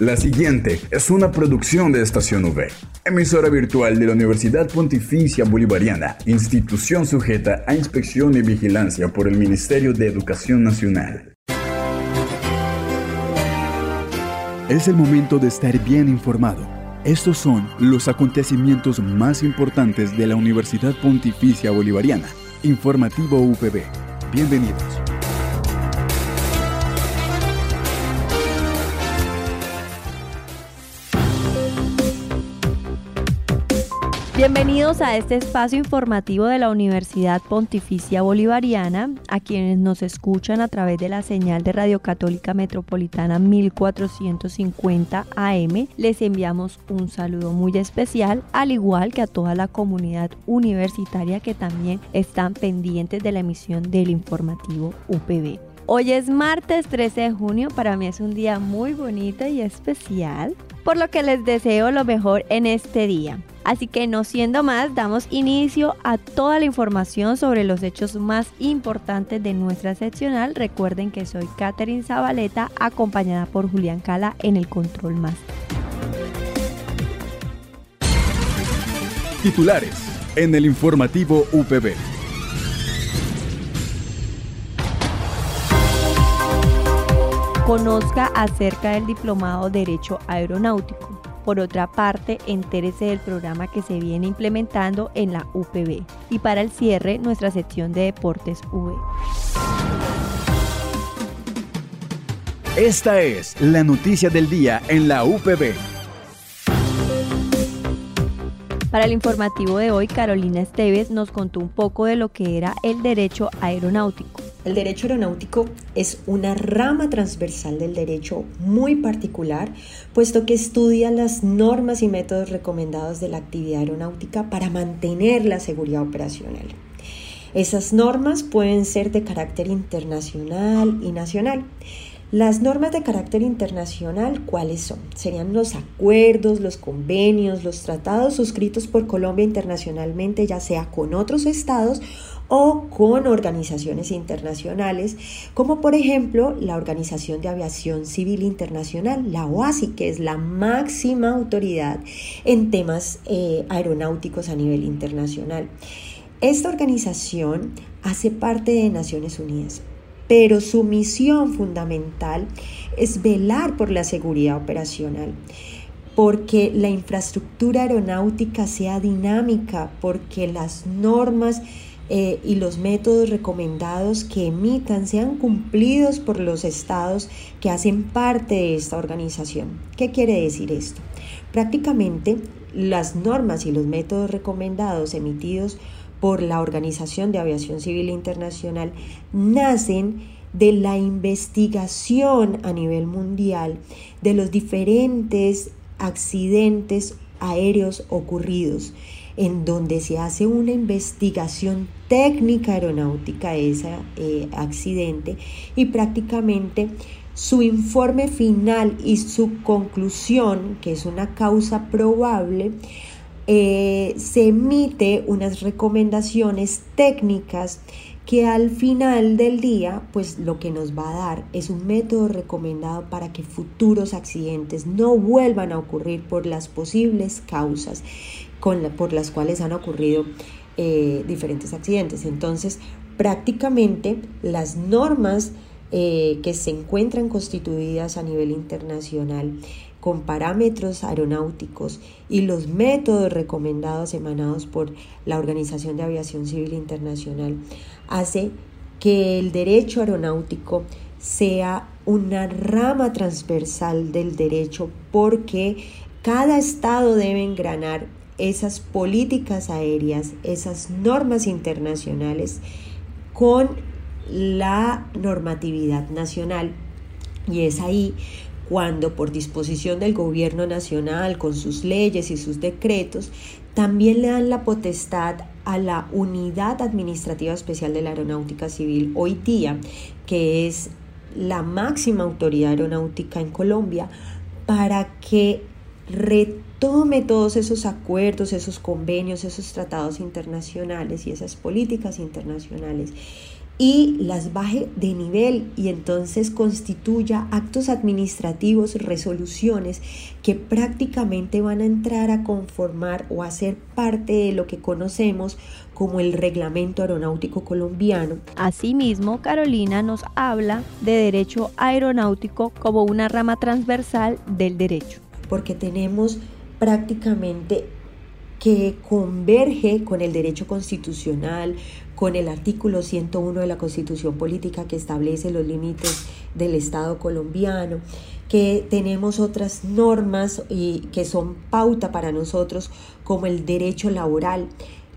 La siguiente es una producción de Estación V, emisora virtual de la Universidad Pontificia Bolivariana, institución sujeta a inspección y vigilancia por el Ministerio de Educación Nacional. Es el momento de estar bien informado. Estos son los acontecimientos más importantes de la Universidad Pontificia Bolivariana. Informativo UPB. Bienvenidos. Bienvenidos a este espacio informativo de la Universidad Pontificia Bolivariana, a quienes nos escuchan a través de la señal de Radio Católica Metropolitana 1450 AM. Les enviamos un saludo muy especial, al igual que a toda la comunidad universitaria que también están pendientes de la emisión del informativo UPB. Hoy es martes 13 de junio, para mí es un día muy bonito y especial, por lo que les deseo lo mejor en este día. Así que no siendo más, damos inicio a toda la información sobre los hechos más importantes de nuestra seccional. Recuerden que soy Catherine Zabaleta, acompañada por Julián Cala en el Control Más. Titulares en el informativo UPB. Conozca acerca del diplomado Derecho Aeronáutico. Por otra parte, entérese del programa que se viene implementando en la UPB. Y para el cierre, nuestra sección de Deportes V. Esta es la noticia del día en la UPB. Para el informativo de hoy, Carolina Esteves nos contó un poco de lo que era el derecho aeronáutico. El derecho aeronáutico es una rama transversal del derecho muy particular, puesto que estudia las normas y métodos recomendados de la actividad aeronáutica para mantener la seguridad operacional. Esas normas pueden ser de carácter internacional y nacional. Las normas de carácter internacional, ¿cuáles son? Serían los acuerdos, los convenios, los tratados suscritos por Colombia internacionalmente, ya sea con otros estados o con organizaciones internacionales, como por ejemplo la Organización de Aviación Civil Internacional, la OASI, que es la máxima autoridad en temas eh, aeronáuticos a nivel internacional. Esta organización hace parte de Naciones Unidas, pero su misión fundamental es velar por la seguridad operacional porque la infraestructura aeronáutica sea dinámica, porque las normas eh, y los métodos recomendados que emitan sean cumplidos por los estados que hacen parte de esta organización. ¿Qué quiere decir esto? Prácticamente las normas y los métodos recomendados emitidos por la Organización de Aviación Civil Internacional nacen de la investigación a nivel mundial de los diferentes accidentes aéreos ocurridos en donde se hace una investigación técnica aeronáutica de ese eh, accidente y prácticamente su informe final y su conclusión, que es una causa probable, eh, se emite unas recomendaciones técnicas que al final del día, pues lo que nos va a dar es un método recomendado para que futuros accidentes no vuelvan a ocurrir por las posibles causas por las cuales han ocurrido eh, diferentes accidentes. Entonces, prácticamente las normas eh, que se encuentran constituidas a nivel internacional con parámetros aeronáuticos y los métodos recomendados emanados por la Organización de Aviación Civil Internacional hace que el derecho aeronáutico sea una rama transversal del derecho porque cada estado debe engranar esas políticas aéreas, esas normas internacionales con la normatividad nacional. Y es ahí cuando por disposición del gobierno nacional, con sus leyes y sus decretos, también le dan la potestad a la Unidad Administrativa Especial de la Aeronáutica Civil, hoy día, que es la máxima autoridad aeronáutica en Colombia, para que retome todos esos acuerdos, esos convenios, esos tratados internacionales y esas políticas internacionales y las baje de nivel y entonces constituya actos administrativos, resoluciones que prácticamente van a entrar a conformar o a ser parte de lo que conocemos como el reglamento aeronáutico colombiano. Asimismo, Carolina nos habla de derecho aeronáutico como una rama transversal del derecho. Porque tenemos prácticamente que converge con el derecho constitucional, con el artículo 101 de la Constitución Política que establece los límites del Estado colombiano, que tenemos otras normas y que son pauta para nosotros como el derecho laboral,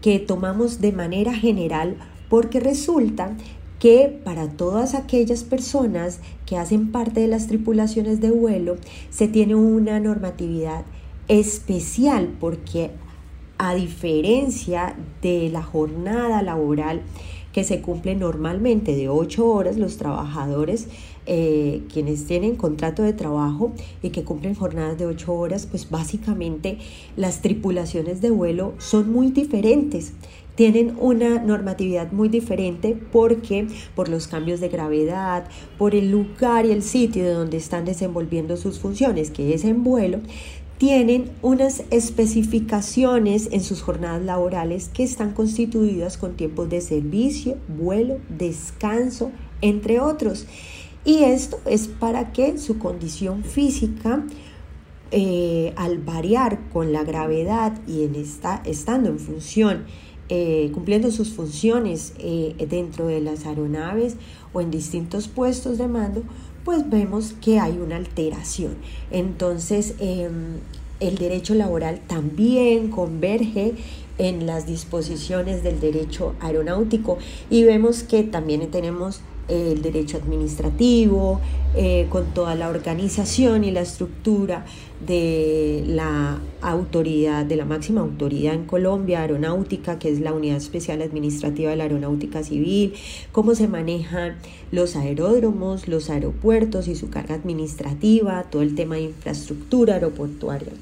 que tomamos de manera general porque resulta que para todas aquellas personas que hacen parte de las tripulaciones de vuelo se tiene una normatividad especial porque a diferencia de la jornada laboral que se cumple normalmente de 8 horas, los trabajadores eh, quienes tienen contrato de trabajo y que cumplen jornadas de 8 horas, pues básicamente las tripulaciones de vuelo son muy diferentes. Tienen una normatividad muy diferente porque por los cambios de gravedad, por el lugar y el sitio de donde están desenvolviendo sus funciones, que es en vuelo, tienen unas especificaciones en sus jornadas laborales que están constituidas con tiempos de servicio, vuelo, descanso, entre otros. Y esto es para que su condición física, eh, al variar con la gravedad y en esta, estando en función, eh, cumpliendo sus funciones eh, dentro de las aeronaves o en distintos puestos de mando, pues vemos que hay una alteración. Entonces, em, el derecho laboral también converge en las disposiciones del derecho aeronáutico y vemos que también tenemos el derecho administrativo, eh, con toda la organización y la estructura de la autoridad, de la máxima autoridad en Colombia, aeronáutica, que es la Unidad Especial Administrativa de la Aeronáutica Civil, cómo se manejan los aeródromos, los aeropuertos y su carga administrativa, todo el tema de infraestructura aeroportuaria.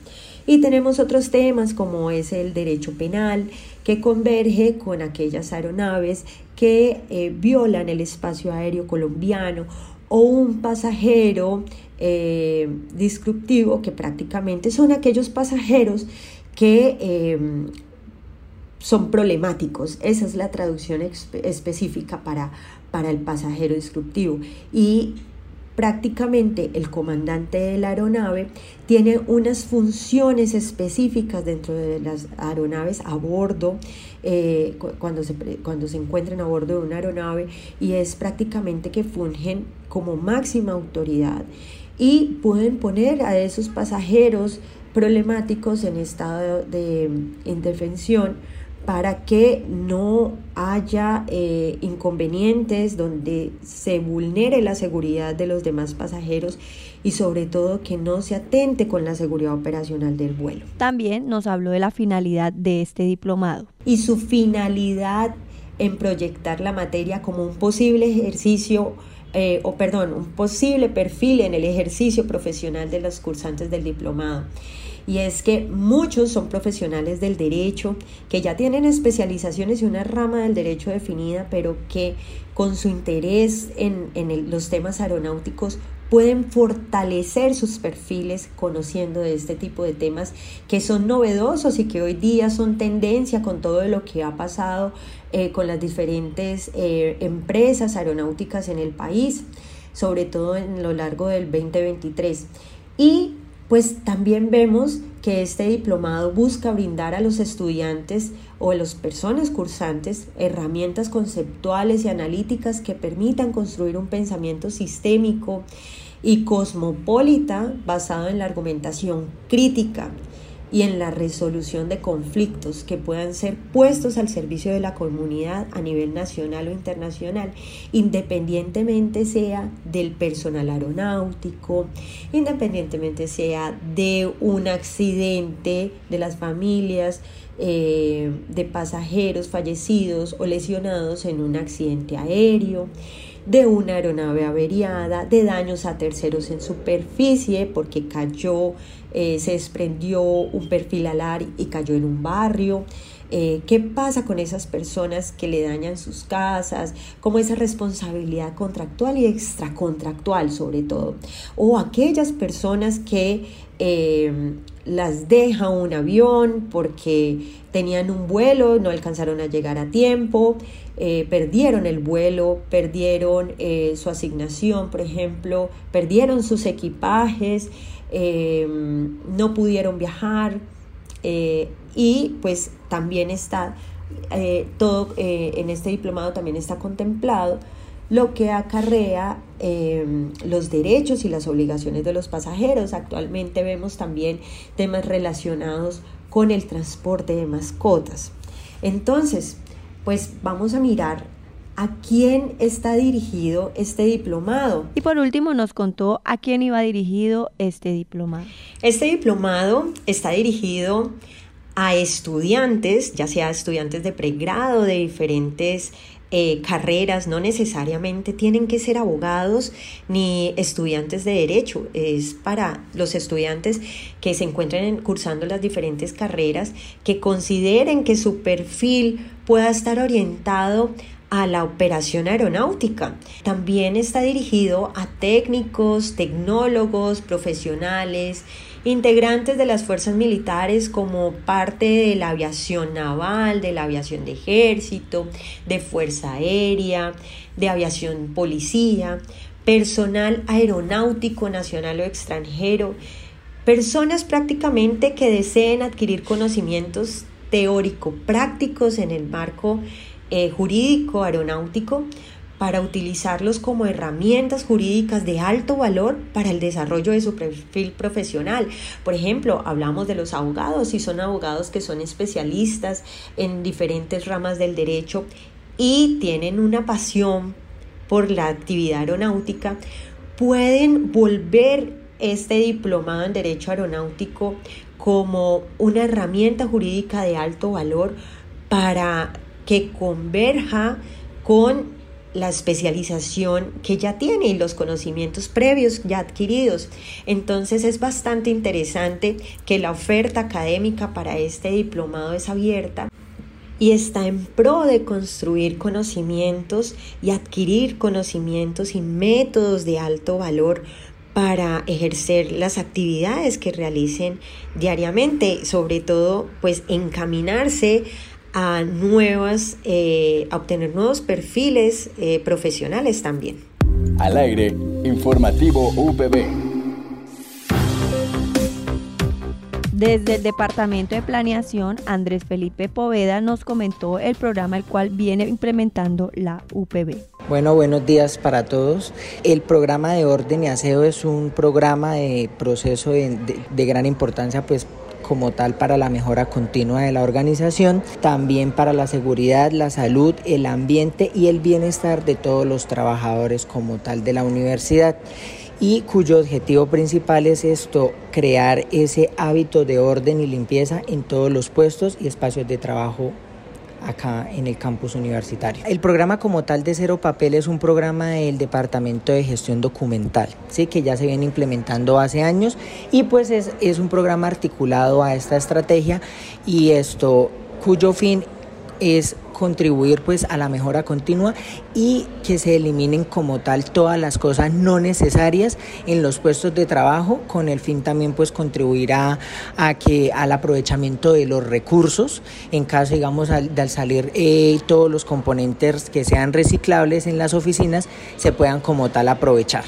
Y tenemos otros temas como es el derecho penal, que converge con aquellas aeronaves que eh, violan el espacio aéreo colombiano o un pasajero eh, disruptivo, que prácticamente son aquellos pasajeros que em, son problemáticos. Esa es la traducción específica para, para el pasajero disruptivo. Y prácticamente el comandante de la aeronave tiene unas funciones específicas dentro de las aeronaves a bordo, eh, cuando, se, cuando se encuentran a bordo de una aeronave, y es prácticamente que fungen como máxima autoridad. Y pueden poner a esos pasajeros problemáticos en estado de indefensión para que no haya eh, inconvenientes donde se vulnere la seguridad de los demás pasajeros y sobre todo que no se atente con la seguridad operacional del vuelo. También nos habló de la finalidad de este diplomado. Y su finalidad en proyectar la materia como un posible ejercicio eh, o perdón, un posible perfil en el ejercicio profesional de los cursantes del diplomado y es que muchos son profesionales del derecho que ya tienen especializaciones y una rama del derecho definida, pero que con su interés en, los temas aeronáuticos pueden fortalecer sus perfiles conociendo de este tipo de temas que son novedosos y que hoy día son tendencia con todo lo que ha pasado eh, con las diferentes eh, empresas aeronáuticas en el país, sobre todo en lo largo del 2023. Y pues también vemos que este diplomado busca brindar a los estudiantes o a las personas cursantes herramientas conceptuales y analíticas que permitan construir un pensamiento sistémico y cosmopolita basado en la argumentación crítica, y en la resolución de conflictos que puedan ser puestos al servicio de la comunidad a nivel nacional o internacional, independientemente sea del personal aeronáutico, independientemente sea de un accidente de las familias, eh, de pasajeros fallecidos o lesionados en un accidente aéreo de una aeronave averiada, de daños a terceros en superficie porque cayó, eh, se desprendió un perfil alar y cayó en un barrio, eh, qué pasa con esas personas que le dañan sus casas, cómo esa responsabilidad contractual y extracontractual sobre todo, o aquellas personas que eh, las deja un avión porque tenían un vuelo, no alcanzaron a llegar a tiempo, eh, perdieron el vuelo, perdieron su asignación, por ejemplo, perdieron sus equipajes, no pudieron viajar, eh, y pues también está eh, todo eh, en este diplomado también está contemplado lo que acarrea los derechos y las obligaciones de los pasajeros. Actualmente vemos también temas relacionados con el transporte de mascotas. Entonces, pues vamos a mirar a quién está dirigido este diplomado. Y por último nos contó a quién iba dirigido este diplomado. Este diplomado está dirigido a estudiantes, ya sea estudiantes de pregrado de diferentes eh, carreras, no necesariamente tienen que ser abogados ni estudiantes de derecho, es para los estudiantes que se encuentren cursando las diferentes carreras, que consideren que su perfil pueda estar orientado a la operación aeronáutica. También está dirigido a técnicos, tecnólogos, profesionales, integrantes de las fuerzas militares como parte de la aviación naval, de la aviación de ejército, de fuerza aérea, de aviación policía, personal aeronáutico nacional o extranjero, personas prácticamente que deseen adquirir conocimientos teórico-prácticos en el marco eh, jurídico aeronáutico para utilizarlos como herramientas jurídicas de alto valor para el desarrollo de su perfil profesional. Por ejemplo, hablamos de los abogados y son abogados que son especialistas en diferentes ramas del derecho y tienen una pasión por la actividad aeronáutica, pueden volver este diplomado en Derecho Aeronáutico como una herramienta jurídica de alto valor para que converja con la especialización que ya tiene y los conocimientos previos ya adquiridos. Entonces es bastante interesante que la oferta académica para este diplomado es abierta y está en pro de construir conocimientos y adquirir conocimientos y métodos de alto valor para ejercer las actividades que realicen diariamente, sobre todo pues encaminarse a nuevas, eh, a obtener nuevos perfiles eh, profesionales también. Al aire, informativo UPB. Desde el Departamento de Planeación, Andrés Felipe Poveda nos comentó el programa el cual viene implementando la UPB. Bueno, buenos días para todos. El programa de orden y aseo es un programa de proceso de, de gran importancia pues como tal para la mejora continua de la organización, también para la seguridad, la salud, el ambiente y el bienestar de todos los trabajadores como tal de la universidad. Y cuyo objetivo principal es esto, crear ese hábito de orden y limpieza en todos los puestos y espacios de trabajo acá en el campus universitario. El programa como tal de Cero Papel es un programa del Departamento de Gestión Documental, ¿sí? que ya se viene implementando hace años y pues es, es un programa articulado a esta estrategia y esto cuyo fin es contribuir pues a la mejora continua y que se eliminen como tal todas las cosas no necesarias en los puestos de trabajo con el fin también pues contribuir a, que al aprovechamiento de los recursos en caso digamos al, de al salir eh, todos los componentes que sean reciclables en las oficinas se puedan como tal aprovechar.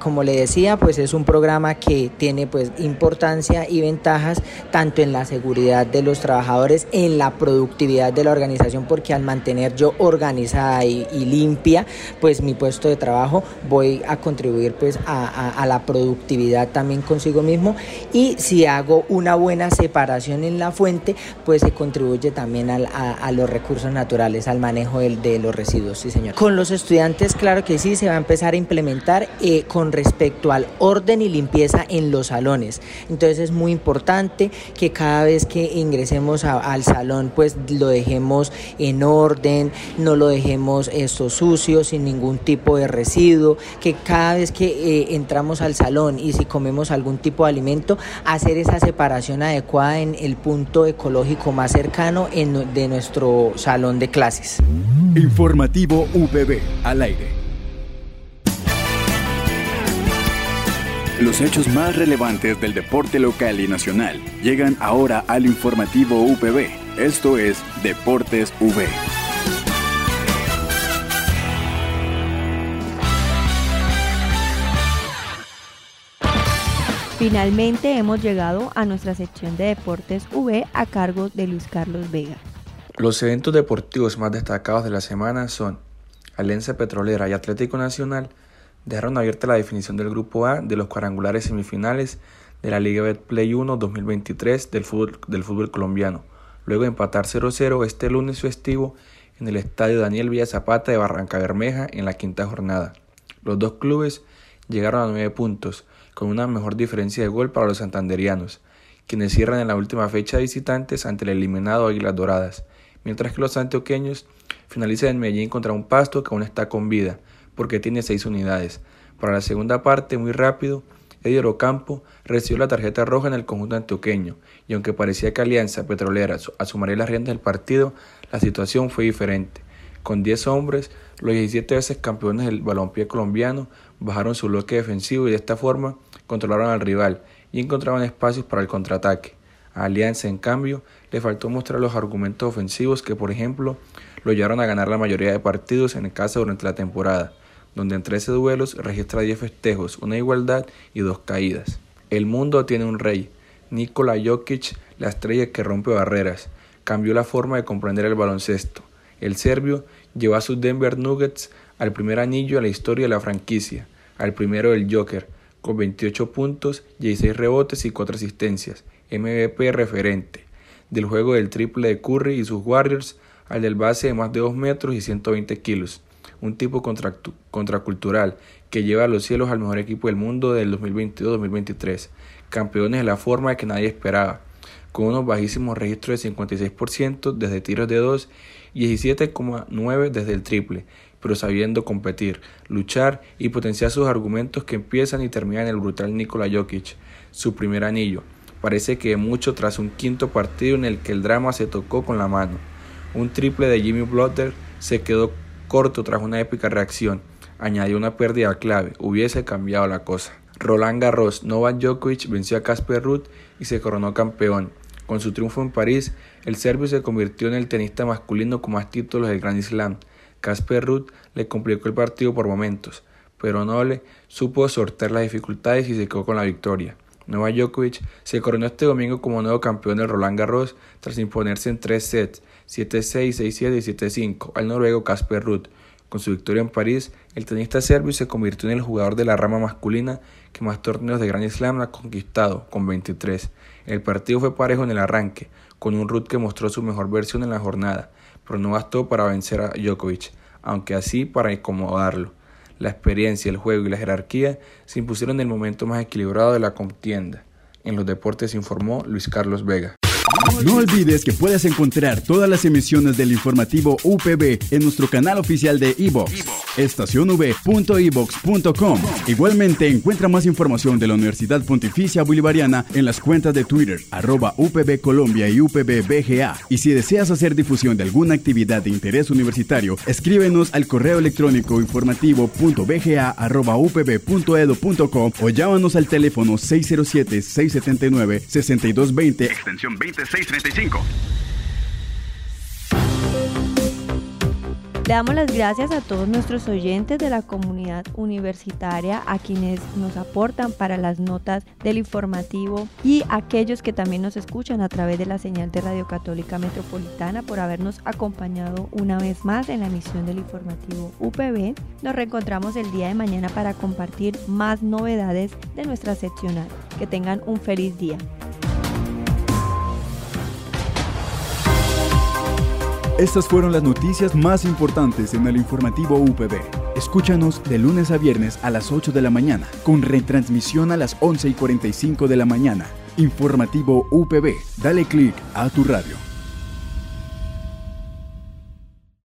Como le decía pues es un programa que tiene pues importancia y ventajas tanto en la seguridad de los trabajadores en la productividad de la organización porque al mantener yo organizada y, limpia, pues mi puesto de trabajo voy a contribuir pues a, la productividad también consigo mismo y si hago una buena separación en la fuente, pues se contribuye también a, los recursos naturales, al manejo de, los residuos, sí señor. Con los estudiantes, claro que sí, se va a empezar a implementar eh, con respecto al orden y limpieza en los salones. Entonces es muy importante que cada vez que ingresemos al salón, pues lo dejemos en en orden, no lo dejemos esto sucio, sin ningún tipo de residuo, que cada vez que eh, entramos al salón y si comemos algún tipo de alimento, hacer esa separación adecuada en el punto ecológico más cercano de nuestro salón de clases. Informativo VB al aire. Los hechos más relevantes del deporte local y nacional llegan ahora al informativo UPB. Esto es Deportes V. Finalmente hemos llegado a nuestra sección de Deportes V a cargo de Luis Carlos Vega. Los eventos deportivos más destacados de la semana son Alianza Petrolera y Atlético Nacional dejaron abierta la definición del Grupo A de los cuadrangulares semifinales de la Liga Betplay 1 2023 del fútbol, del fútbol colombiano, luego de empatar 0-0 este lunes festivo en el estadio Daniel Villa Zapata de Barranca Bermeja en la quinta jornada. Los dos clubes llegaron a nueve puntos, con una mejor diferencia de gol para los santanderianos, quienes cierran en la última fecha de visitantes ante el eliminado Águilas Doradas, mientras que los antioqueños finalizan en Medellín contra un pasto que aún está con vida, porque tiene seis unidades. Para la segunda parte, muy rápido, Eddie Orocampo recibió la tarjeta roja en el conjunto antioqueño, y aunque parecía que Alianza Petrolera asumaría las riendas del partido, la situación fue diferente. Con 10 hombres, los 17 veces campeones del balompié colombiano bajaron su bloque defensivo y de esta forma controlaron al rival y encontraban espacios para el contraataque. A Alianza, en cambio, le faltó mostrar los argumentos ofensivos que, por ejemplo, lo llevaron a ganar la mayoría de partidos en casa durante la temporada donde en 13 duelos registra 10 festejos, una igualdad y dos caídas. El mundo tiene un rey, Nikola Jokic, la estrella que rompe barreras, cambió la forma de comprender el baloncesto. El serbio llevó a sus Denver Nuggets al primer anillo de la historia de la franquicia, al primero del Joker, con 28 puntos, 16 rebotes y 4 asistencias, MVP referente, del juego del triple de Curry y sus Warriors al del base de más de 2 metros y 120 kilos un tipo contracultural que lleva a los cielos al mejor equipo del mundo del 2022-2023, campeones de la forma que nadie esperaba, con unos bajísimos registros de 56% desde tiros de 2 y 17,9% desde el triple, pero sabiendo competir, luchar y potenciar sus argumentos que empiezan y terminan en el brutal Nikola Jokic, su primer anillo. Parece que mucho tras un quinto partido en el que el drama se tocó con la mano. Un triple de Jimmy Butler se quedó corto tras una épica reacción. Añadió una pérdida clave, hubiese cambiado la cosa. Roland Garros, Novak Djokovic venció a Casper Ruud y se coronó campeón. Con su triunfo en París, el serbio se convirtió en el tenista masculino con más títulos del Grand Slam. Casper Ruud le complicó el partido por momentos, pero Noble supo sortear las dificultades y se quedó con la victoria. Novak Djokovic se coronó este domingo como nuevo campeón del Roland Garros tras imponerse en tres sets 7-6, 6-7 y 7-5 al noruego Casper Ruud. Con su victoria en París, el tenista serbio se convirtió en el jugador de la rama masculina que más torneos de Grand Slam ha conquistado, con 23. El partido fue parejo en el arranque, con un Ruud que mostró su mejor versión en la jornada, pero no bastó para vencer a Djokovic, aunque así para incomodarlo. La experiencia, el juego y la jerarquía se impusieron en el momento más equilibrado de la contienda. En los deportes informó Luis Carlos Vega. No olvides que puedes encontrar todas las emisiones del informativo UPB en nuestro canal oficial de iVox, estacionv.evox.com. Igualmente encuentra más información de la Universidad Pontificia Bolivariana en las cuentas de Twitter, arroba UPB Colombia y UPB Y si deseas hacer difusión de alguna actividad de interés universitario, escríbenos al correo electrónico informativo.bga.upb.edu.com o llámanos al teléfono 607-679-6220, extensión 26 damos las gracias a todos nuestros oyentes de la comunidad universitaria, a quienes nos aportan para las notas del informativo y a aquellos que también nos escuchan a través de la señal de Radio Católica Metropolitana por habernos acompañado una vez más en la emisión del informativo UPB. Nos reencontramos el día de mañana para compartir más novedades de nuestra seccional. Que tengan un feliz día. Estas fueron las noticias más importantes en el informativo UPB. Escúchanos de lunes a viernes a las 8 de la mañana, con retransmisión a las 11 y 45 de la mañana. Informativo UPB. Dale clic a tu radio.